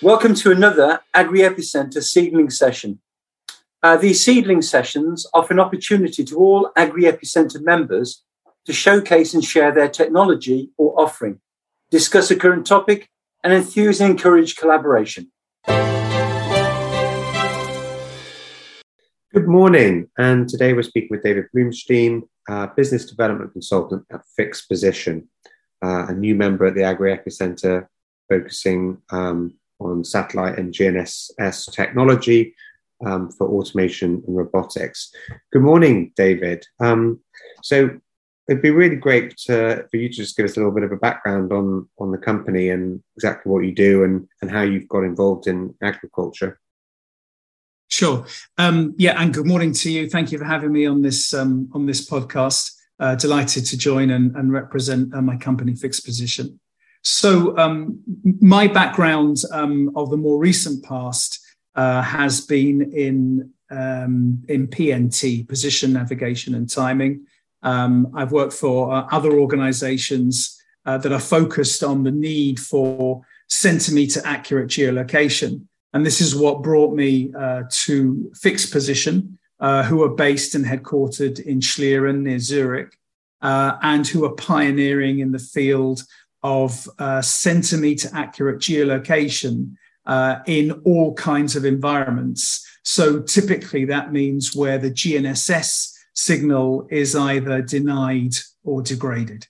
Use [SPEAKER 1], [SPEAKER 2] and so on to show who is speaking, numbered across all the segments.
[SPEAKER 1] Welcome to another Agri Epicenter seedling session. Uh, these seedling sessions offer an opportunity to all Agri Epicenter members to showcase and share their technology or offering, discuss a current topic, and enthuse and encourage collaboration.
[SPEAKER 2] Good morning, and today we're speaking with David Bloomstein, uh, business development consultant at Fixposition, uh, a new member at the Agri Epicenter, focusing um, on satellite and GNSS technology um, for automation and robotics. Good morning, David. Um, so it'd be really great to, for you to just give us a little bit of a background on, on the company and exactly what you do and, and how you've got involved in agriculture.
[SPEAKER 3] Sure. Um, yeah, and good morning to you. Thank you for having me on this um, on this podcast. Uh, delighted to join and, and represent uh, my company, Fixposition. So, um, my background um, of the more recent past uh, has been in um, in PNT, position navigation and timing. Um, I've worked for uh, other organisations uh, that are focused on the need for centimetre accurate geolocation, and this is what brought me uh, to Fixposition, uh, who are based and headquartered in Schlieren near Zurich, uh, and who are pioneering in the field of uh, centimeter accurate geolocation uh, in all kinds of environments. So typically that means where the GNSS signal is either denied or degraded.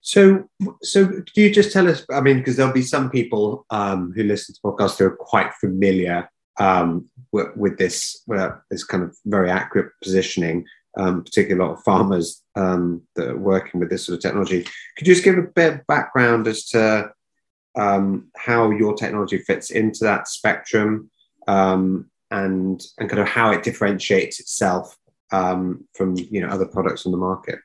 [SPEAKER 2] So, so could you just tell us? I mean, because there'll be some people um, who listen to podcasts who are quite familiar um, with, with, this, uh, this kind of very accurate positioning um, particularly a lot of farmers um, that are working with this sort of technology. Could you just give a bit of background as to um, how your technology fits into that spectrum um, and and kind of how it differentiates itself um, from you know other products on the market?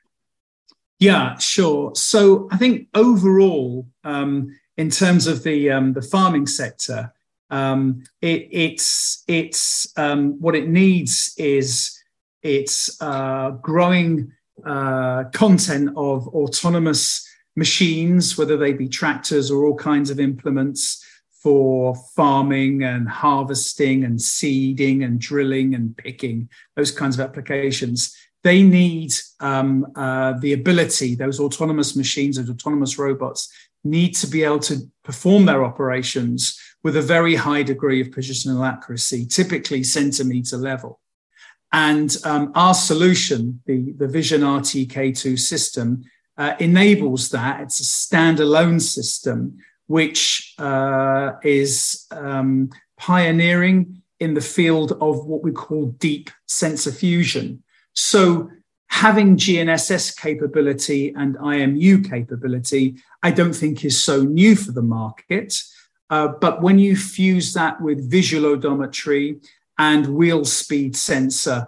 [SPEAKER 3] Yeah, sure. So I think overall, um, in terms of the the farming sector, it, it's it's what it needs is it's uh, growing uh, content of autonomous machines, whether they be tractors or all kinds of implements for farming and harvesting and seeding and drilling and picking, those kinds of applications. They need um, uh, the ability, those autonomous machines, those autonomous robots need to be able to perform their operations with a very high degree of positional accuracy, typically centimeter level. And um, our solution, the, the Vision RTK2 system, uh, enables that. It's a standalone system which uh, is um, pioneering in the field of what we call deep sensor fusion. So, having GNSS capability and IMU capability, I don't think is so new for the market. Uh, but when you fuse that with visual odometry and wheel speed sensor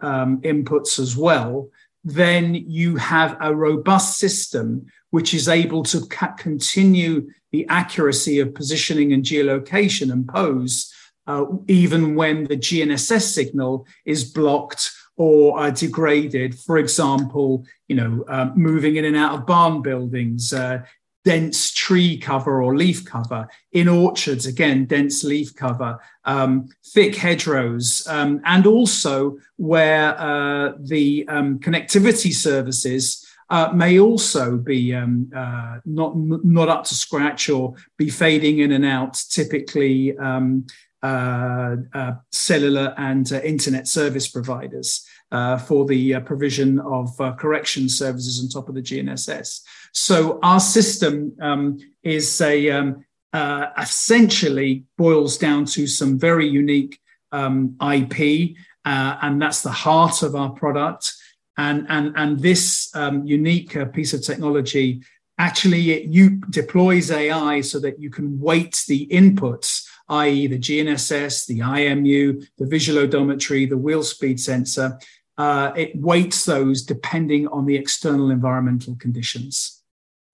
[SPEAKER 3] um, inputs as well, then you have a robust system which is able to ca- continue the accuracy of positioning and geolocation and pose, uh, even when the GNSS signal is blocked or uh, degraded. For example, you know, uh, moving in and out of barn buildings, uh, dense tree cover or leaf cover. In orchards, again, dense leaf cover, um, thick hedgerows, um, and also where uh, the um, connectivity services uh, may also be um, uh, not not up to scratch or be fading in and out. Typically, um, uh, uh, cellular and uh, internet service providers. Uh, for the uh, provision of uh, correction services on top of the GNSS. So our system um, is a um, uh, essentially boils down to some very unique um, IP, uh, and that's the heart of our product. And and and this um, unique piece of technology actually it you deploys AI so that you can weight the inputs i.e., the GNSS, the IMU, the visual odometry, the wheel speed sensor, uh, it weights those depending on the external environmental conditions.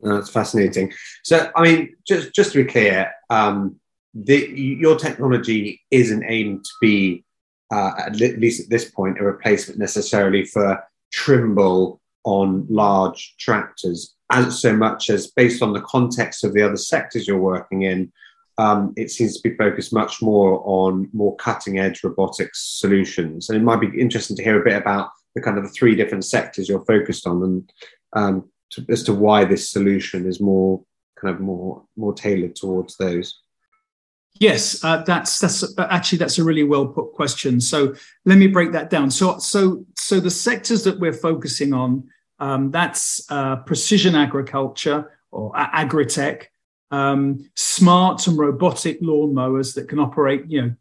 [SPEAKER 2] That's fascinating. So, I mean, just just to be clear, um, the, your technology isn't aimed to be, uh, at least at this point, a replacement necessarily for Trimble on large tractors. as so much as based on the context of the other sectors you're working in, um, it seems to be focused much more on more cutting edge robotics solutions. And it might be interesting to hear a bit about the kind of the three different sectors you're focused on and um, to, as to why this solution is more kind of more more tailored towards those.
[SPEAKER 3] Yes, uh, that's that's uh, actually that's a really well put question. So let me break that down. So so so the sectors that we're focusing on um, that's uh, precision agriculture or agritech, um, smart and robotic lawnmowers that can operate, you know,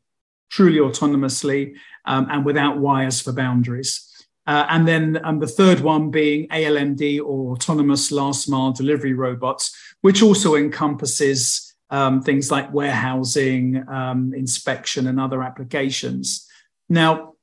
[SPEAKER 3] truly autonomously um, and without wires for boundaries. Uh, and then um, the third one being ALMD or autonomous last mile delivery robots, which also encompasses um, things like warehousing, um, inspection, and other applications. Now,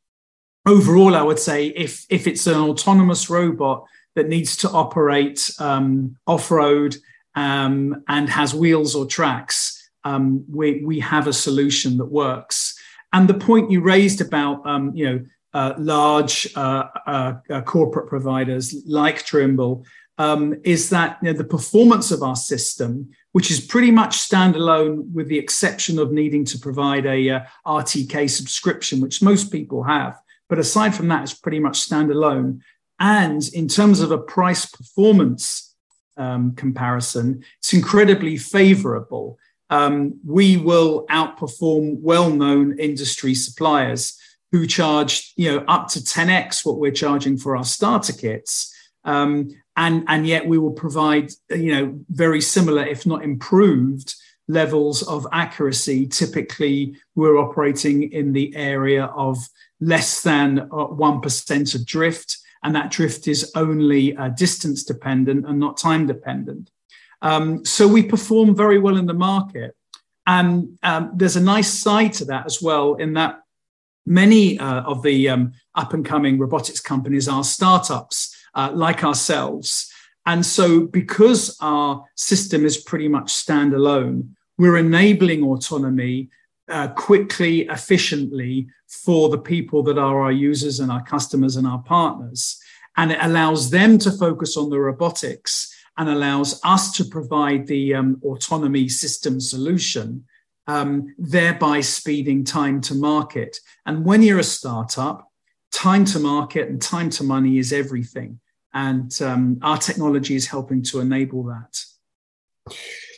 [SPEAKER 3] overall, I would say if, if it's an autonomous robot that needs to operate um, off road um, and has wheels or tracks, um, we, we have a solution that works. And the point you raised about, um, you know, uh, large uh, uh, uh, corporate providers like Trimble um, is that you know, the performance of our system, which is pretty much standalone with the exception of needing to provide a uh, RTK subscription, which most people have. But aside from that, it's pretty much standalone. And in terms of a price performance um, comparison, it's incredibly favorable. Um, we will outperform well known industry suppliers who charge you know, up to 10x what we're charging for our starter kits. Um, and, and yet we will provide you know, very similar, if not improved, levels of accuracy. Typically, we're operating in the area of less than 1% uh, of drift and that drift is only uh, distance dependent and not time dependent. Um, so we perform very well in the market. And um, there's a nice side to that as well, in that many uh, of the um, up and coming robotics companies are startups uh, like ourselves. And so, because our system is pretty much standalone, we're enabling autonomy uh, quickly, efficiently for the people that are our users and our customers and our partners. And it allows them to focus on the robotics and allows us to provide the um, autonomy system solution, um, thereby speeding time to market. And when you're a startup, time to market and time to money is everything. And um, our technology is helping to enable that.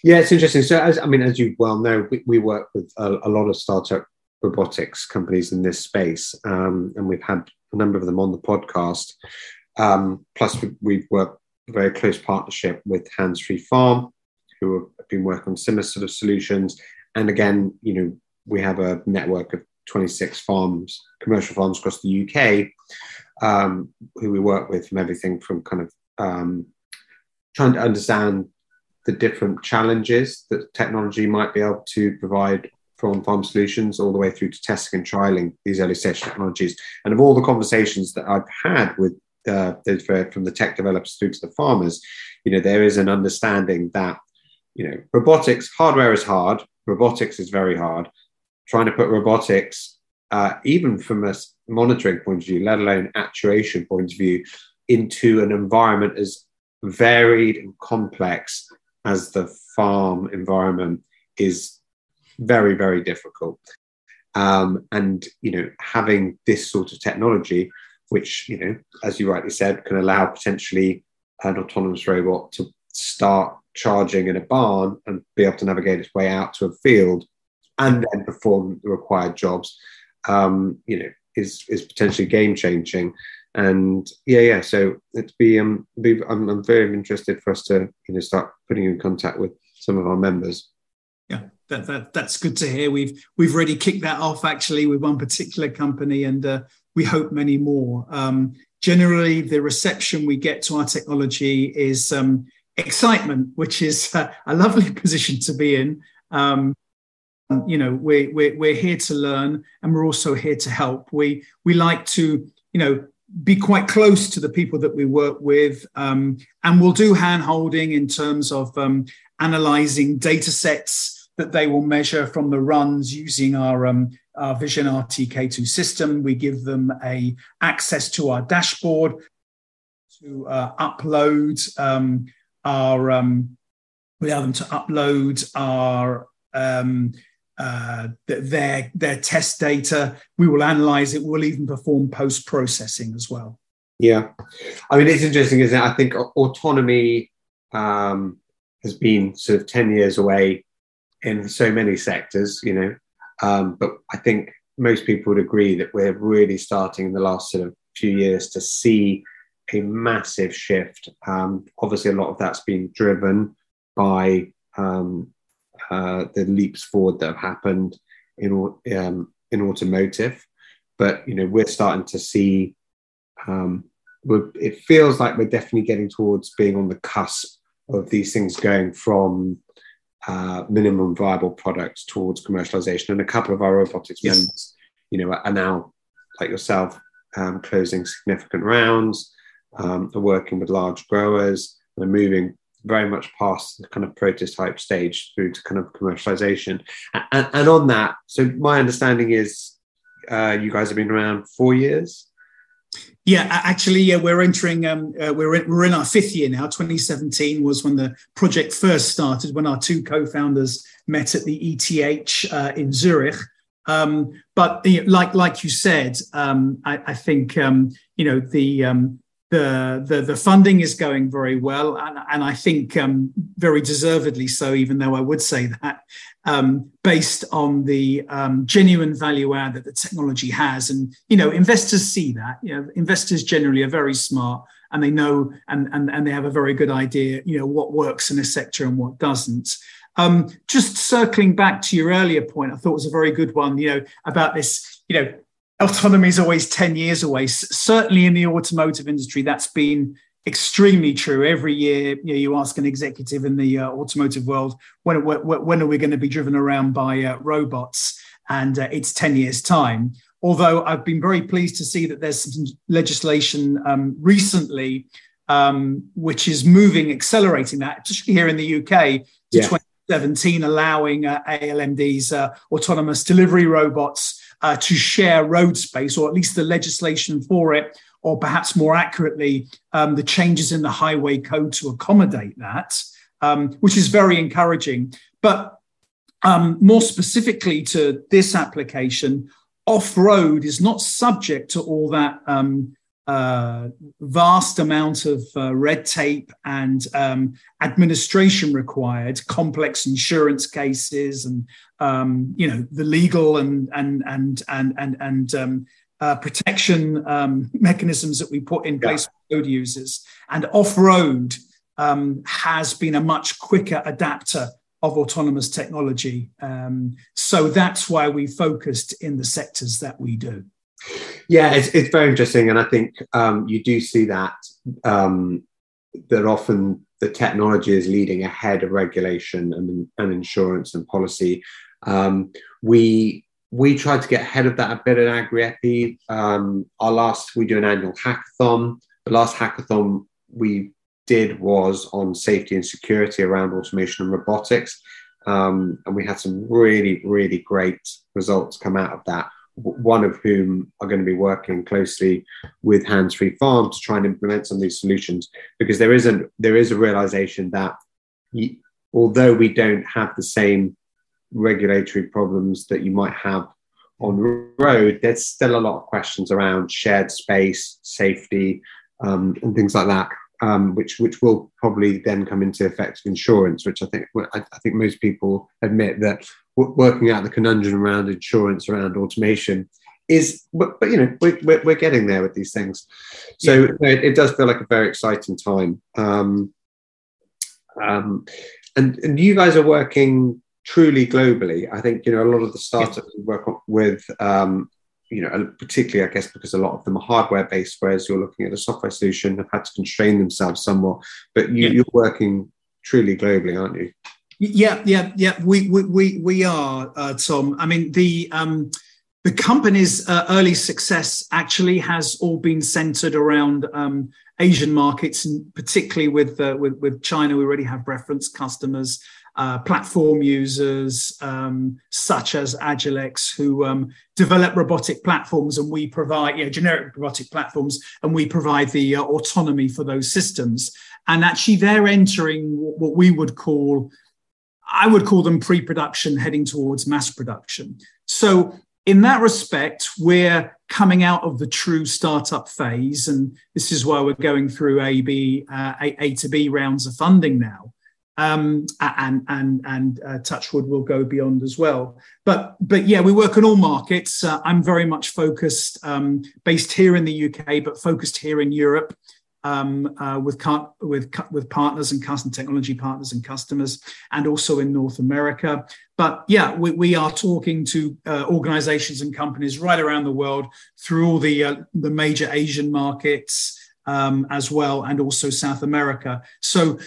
[SPEAKER 2] Yeah, it's interesting. So, as I mean, as you well know, we, we work with a, a, lot of startup robotics companies in this space, um, and we've had a number of them on the podcast. Um, plus, we, we've worked a very close partnership with Hands Free Farm, who have been working on similar sort of solutions. And again, you know, we have a network of 26 farms, commercial farms across the UK, um, who we work with from everything from kind of um, trying to understand the different challenges that technology might be able to provide from farm solutions all the way through to testing and trialing these early stage technologies. And of all the conversations that I've had with uh, from the tech developers through to the farmers, you know, there is an understanding that, you know, robotics, hardware is hard, robotics is very hard. Trying to put robotics, uh, even from a monitoring point of view, let alone actuation point of view, into an environment as varied and complex as the farm environment is very, very difficult. Um, and you know, having this sort of technology, which you know, as you rightly said, can allow potentially an autonomous robot to start charging in a barn and be able to navigate its way out to a field and then perform the required jobs, um, you know, is is potentially game changing. And yeah, yeah. So it'd be um, be, I'm, I'm very interested for us to you know start putting you in contact with some of our members.
[SPEAKER 3] Yeah, that, that that's good to hear. We've we've already kicked that off actually with one particular company, and uh, we hope many more. Um, generally, the reception we get to our technology is um, excitement, which is uh, a lovely position to be in. Um, you know, we're, we're, we're here to learn and we're also here to help. We, we like to, you know, be quite close to the people that we work with. Um, and we'll do hand holding in terms of um, analyzing data sets that they will measure from the runs using our, um, our Vision RTK2 system. We give them a access to our dashboard to uh, upload um, our um, we allow them to upload our um, uh, their their test data. We will analyze it. We'll even perform post processing as well.
[SPEAKER 2] Yeah, I mean it's interesting, isn't it? I think autonomy um, has been sort of ten years away in so many sectors, you know, um, but I think most people would agree that we're really starting in the last sort of few years to see a massive shift. Um, obviously, a lot of that's been driven by um, uh, the leaps forward that have happened in um, in automotive, but you know we're starting to see. Um, it feels like we're definitely getting towards being on the cusp of these things going from uh, minimum viable products towards commercialization. And a couple of our robotics yes. members, you know, are now, like yourself, um, closing significant rounds, um, are working with large growers, and are moving very much past the kind of prototype stage through to kind of commercialization. And, and on that, so my understanding is uh, you guys have been around four years.
[SPEAKER 3] Yeah, actually, yeah, we're entering. Um, uh, we're in, we're in our fifth year now. 2017 was when the project first started, when our two co-founders met at the ETH uh, in Zurich. Um, but you know, like like you said, um, I, I, think um, you know the um, the, the, the funding is going very well, and, and I think um, very deservedly so. Even though I would say that, um, based on the um, genuine value add that the technology has, and you know, investors see that. You know, investors generally are very smart, and they know, and and, and they have a very good idea. You know, what works in a sector and what doesn't. Um, just circling back to your earlier point, I thought was a very good one. You know, about this. You know, autonomy is always 10 years away. Certainly in the automotive industry, that's been extremely true. Every year, you, know, you ask an executive in the uh, automotive world, when, when, when, are we going to be driven around by uh, robots? And uh, it's 10 years' time. Although I've been very pleased to see that there's some legislation um, recently um, which is moving, accelerating that, especially here in the UK to yeah. 2017, allowing uh, ALMDs, uh, autonomous delivery robots, uh, to share road space, or at least the legislation for it, or perhaps more accurately, um, the changes in the highway code to accommodate that, um, which is very encouraging. But um, more specifically to this application, off road is not subject to all that um, uh, vast amount of uh, red tape and um, administration required, complex insurance cases, and um, you know the legal and and and and and and um, uh, protection um, mechanisms that we put in place yeah. for road users. And off road um, has been a much quicker adapter of autonomous technology. Um, so that's why we focused in the sectors that we do.
[SPEAKER 2] Yeah, it's, it's very interesting, and I think um, you do see that um, that often the technology is leading ahead of regulation and, and insurance and policy. Um, we we tried to get ahead of that a bit at AgriEpi. Um, our last we do an annual hackathon. The last hackathon we did was on safety and security around automation and robotics. Um, and we had some really, really great results come out of that one of whom are going to be working closely with Hands Free Farm to try and implement some of these solutions because there isn't there is a realization that although we don't have the same regulatory problems that you might have on road, there's still a lot of questions around shared space, safety, um, and things like that um, which which will probably then come into effect of insurance, which I think I, I think most people admit that w- working out the conundrum around insurance around automation is, but, but you know we're, we're, getting there with these things, so yeah. it, it, does feel like a very exciting time. Um, um, and and you guys are working truly globally. I think you know a lot of the startups we work with um, you know, particularly I guess because a lot of them are hardware based, whereas you're looking at a software solution, have had to constrain themselves somewhat. But you, yeah. you're working truly globally, aren't you?
[SPEAKER 3] Yeah, yeah, yeah. We we we, we are, uh, Tom. I mean, the um, the company's uh, early success actually has all been centered around um, Asian markets, and particularly with, uh, with, with China. We already have reference customers, uh, platform users um, such as Agilex, who um, develop robotic platforms, and we provide you know, generic robotic platforms, and we provide the uh, autonomy for those systems. And actually, they're entering what we would call I would call them pre production heading towards mass production. So, in that respect, we're coming out of the true startup phase. And this is why we're going through A, B, uh, A, A to B rounds of funding now. Um, and and and uh, Touchwood will go beyond as well. But but yeah, we work on all markets. Uh, I'm very much focused, um, based here in the UK, but focused here in Europe um, uh, with, with, with partners and custom technology partners and customers, and also in North America. But yeah, we, we are talking to uh, organizations and companies right around the world through all the, uh, the major Asian markets um, as well, and also South America. So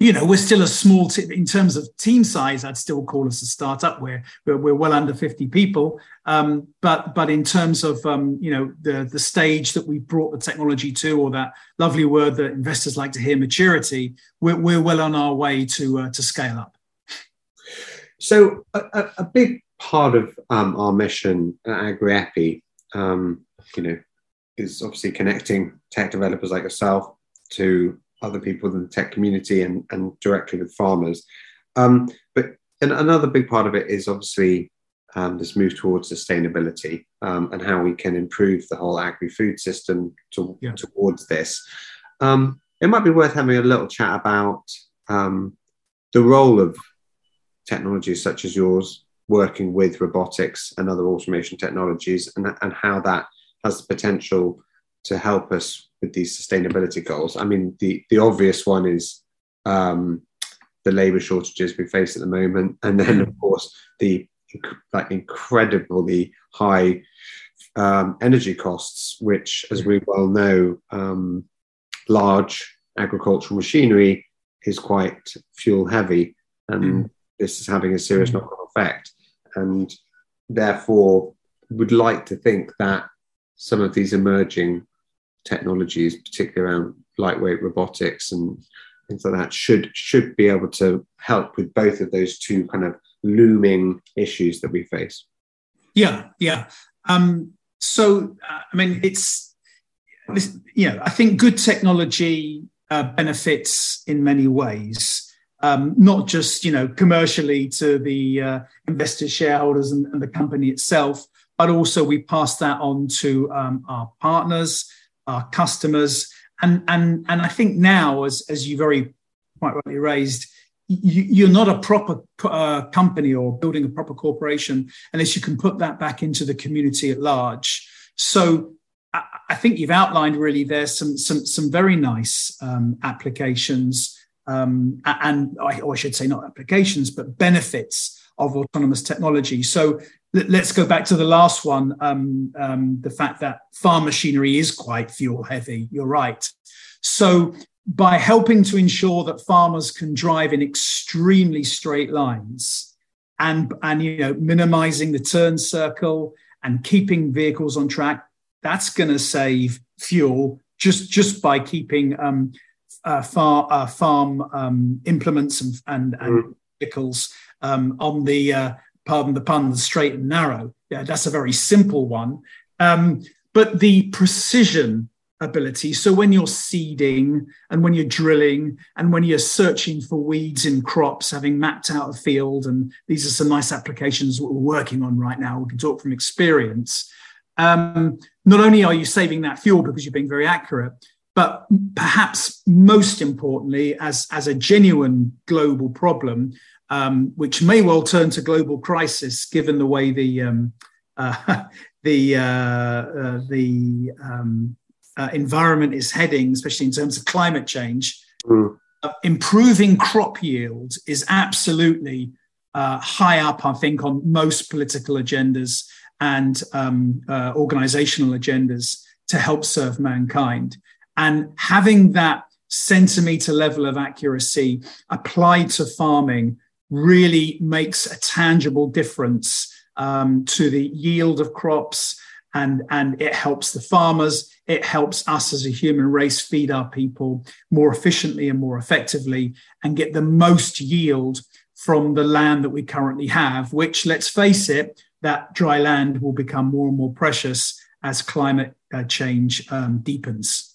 [SPEAKER 3] you know, we're still a small in terms of team size. I'd still call us a startup. We're we're, we're well under fifty people, um, but but in terms of um, you know the the stage that we brought the technology to, or that lovely word that investors like to hear, maturity, we're, we're well on our way to uh, to scale up.
[SPEAKER 2] So a, a big part of um, our mission at AgriEpi, um, you know, is obviously connecting tech developers like yourself to other people in the tech community and, and directly with farmers. Um, but and another big part of it is obviously um, this move towards sustainability um, and how we can improve the whole agri-food system to, yeah. towards this. Um, it might be worth having a little chat about um, the role of technologies such as yours working with robotics and other automation technologies and, and how that has the potential to help us with these sustainability goals? I mean, the the obvious one is um, the labour shortages we face at the moment, and then of course the like incredibly high um, energy costs, which, as we well know, um, large agricultural machinery is quite fuel heavy, and mm. this is having a serious mm. knock-on effect. And therefore, would like to think that some of these emerging technologies, particularly around lightweight robotics and things like that, should should be able to help with both of those two kind of looming issues that we face.
[SPEAKER 3] Yeah, yeah. Um, so, uh, I mean, it's you know, I think good technology uh, benefits in many ways. Um, not just you know commercially to the uh, investors, shareholders, and, and, the company itself, but also we pass that on to um, our partners, our customers. And, and, and I think now, as, as you very quite rightly raised, you, are not a proper uh, company or building a proper corporation unless you can put that back into the community at large. So I, think you've outlined really there's some some some very nice um, applications um, and I should say not applications but benefits of autonomous technology. So let's go back to the last one um, um, the fact that farm machinery is quite fuel heavy. You're right. So, by helping to ensure that farmers can drive in extremely straight lines and, and you know, minimizing the turn circle and keeping vehicles on track, that's going to save fuel just, just by keeping um, uh, far, uh, farm um, implements and, and, and mm. vehicles um, on the uh, pardon the pun, straight and narrow. Yeah, that's a very simple one. Um, but the precision ability. So when you're seeding and when you're drilling and when you're searching for weeds in crops, having mapped out a field, and these are some nice applications that we're working on right now. We can talk from experience. Um, not only are you saving that fuel because you're being very accurate, but perhaps most importantly, as, as a genuine global problem, um, which may well turn to global crisis given the way the um, uh, the uh, uh, the um, uh, environment is heading, especially in terms of climate change. Mm. improving crop yield is absolutely uh, high up, I think, on most political agendas and um, organizational agendas to help serve mankind. And having that centimeter level of accuracy applied to farming really makes a tangible difference um, to the yield of crops, and, and it helps the farmers. It helps us as a human race feed our people more efficiently and more effectively and get the most yield from the land that we currently have, which, let's face it, that dry land will become more and more precious as climate uh, change um, deepens.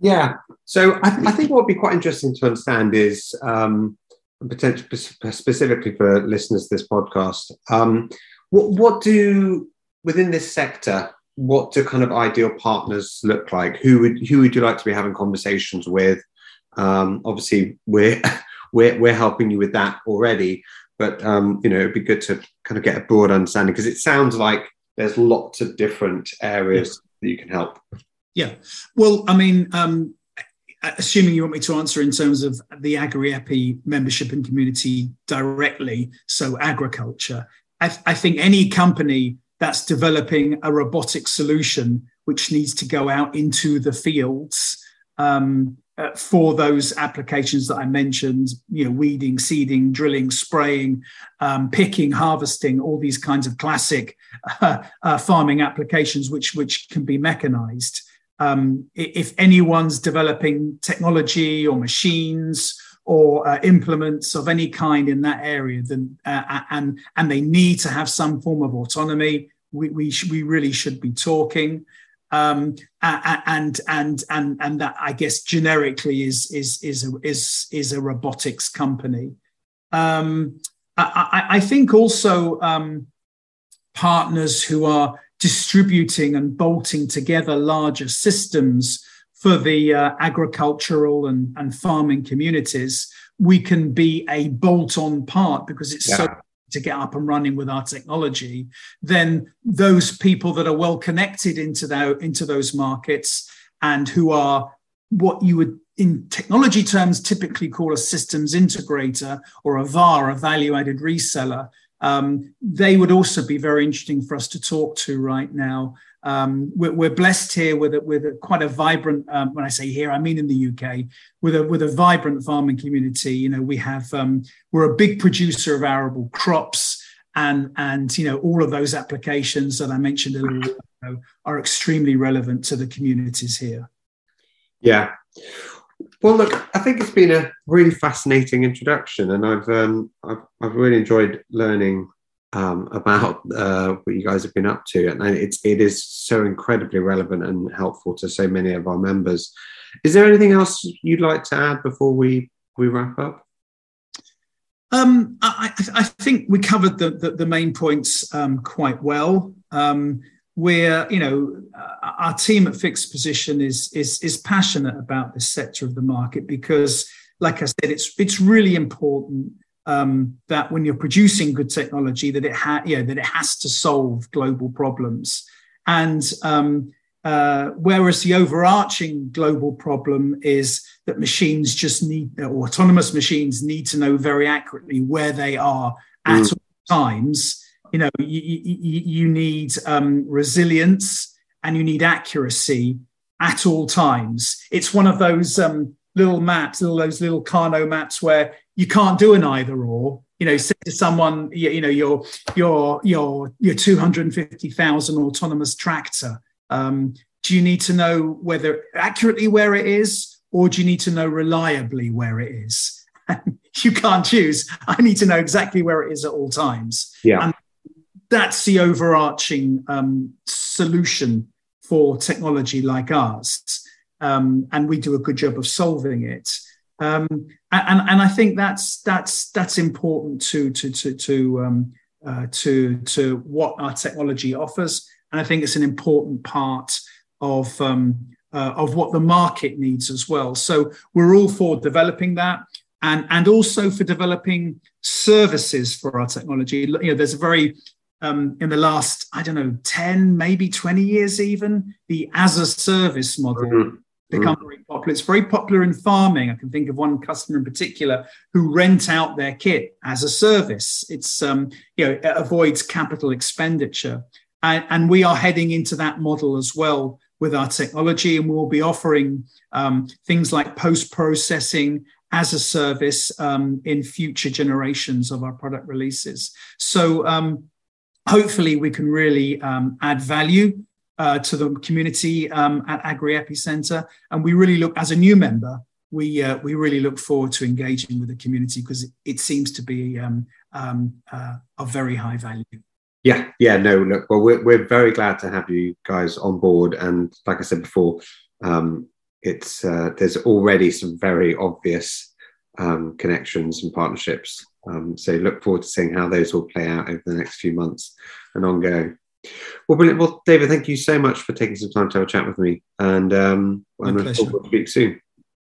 [SPEAKER 2] Yeah. So I, th- I, think what would be quite interesting to understand is um, potentially specifically for listeners to this podcast, um, what, what do within this sector, what do kind of ideal partners look like? Who would who would you like to be having conversations with? Um, obviously, we're we're we're helping you with that already, but um, you know it'd be good to kind of get a broad understanding because it sounds like there's lots of different areas that you can help.
[SPEAKER 3] Yeah. Well, I mean, um, assuming you want me to answer in terms of the AgriEpi membership and community directly, so agriculture, I, th- I think any company that's developing a robotic solution which needs to go out into the fields um, uh, for those applications that I mentioned, you know, weeding, seeding, drilling, spraying, um, picking, harvesting, all these kinds of classic uh, uh, farming applications, which which can be mechanized. Um, if anyone's developing technology or machines or uh, implements of any kind in that area, then uh, and and they need to have some form of autonomy, we we, sh- we really should be talking um, and and and and that I guess generically is is is a, is is a robotics company. Um, I, I, think also um, partners who are distributing and bolting together larger systems for the uh, agricultural and, and farming communities, we can be a bolt-on part because it's yeah. so to get up and running with our technology, then those people that are well connected into, the, into those markets and who are what you would in technology terms typically call a systems integrator or a VAR, a value added reseller, um, they would also be very interesting for us to talk to right now um, we're, we're, blessed here with a, with a, quite a vibrant. Um, when I say here, I mean in the UK, with a with a vibrant farming community. You know, we have um, we're a big producer of arable crops, and and you know all of those applications that I mentioned a little ago are extremely relevant to the communities here.
[SPEAKER 2] Yeah. Well, look, I think it's been a really fascinating introduction, and I've um, I've, I've really enjoyed learning um, about uh, what you guys have been up to, and it's it is so incredibly relevant and helpful to so many of our members. Is there anything else you'd like to add before we we wrap up?
[SPEAKER 3] Um, I, I, think we covered the, the, the main points um, quite well. Um, we're, you know, uh, our team at Fixposition is, is, is passionate about this sector of the market because, like I said, it's, it's really important um, that when you're producing good technology, that it ha- you know, that it has to solve global problems. And um, uh, whereas the overarching global problem is that machines just need, or autonomous machines need to know very accurately where they are at mm. all times. You know, you, you, you need um, resilience and you need accuracy at all times. It's one of those um, little maps, little those little Kano maps where you can't do an either or. You know, say to someone, you, you know, your your your your two hundred and fifty thousand autonomous tractor. Um, do you need to know whether accurately where it is, or do you need to know reliably where it is? you can't choose. I need to know exactly where it is at all times.
[SPEAKER 2] Yeah. And
[SPEAKER 3] that's the overarching um, solution for technology like ours um, and we do a good job of solving it. Um, and, and I think that's that's that's important to to to to um, uh, to to what our technology offers, and I think it's an important part of um, uh, of what the market needs as well. So we're all for developing that, and and also for developing services for our technology. You know, there's a very um, in the last, I don't know, 10, maybe 20 years, even the as a service model mm-hmm become mm. very popular. It's very popular in farming. I can think of one customer in particular who rent out their kit as a service. It's um, you know it avoids capital expenditure, and, and, we are heading into that model as well with our technology, and we'll be offering um, things like post processing as a service um, in future generations of our product releases. So um, hopefully we can really um, add value uh, to the community um, at Agri Epicenter, and we really look as a new member. We, uh, we really look forward to engaging with the community because it, seems to be um, um, uh, of very high value.
[SPEAKER 2] Yeah, yeah, no, look, well, we're, we're very glad to have you guys on board. And like I said before, um, it's uh, there's already some very obvious um, connections and partnerships. Um, so look forward to seeing how those will play out over the next few months and ongoing. Well, brilliant. Well, David, thank you so much for taking some time to have a chat with me, and um, I'm looking forward to speak soon.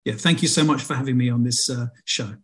[SPEAKER 3] Yeah, thank you so much for having me on this uh, show.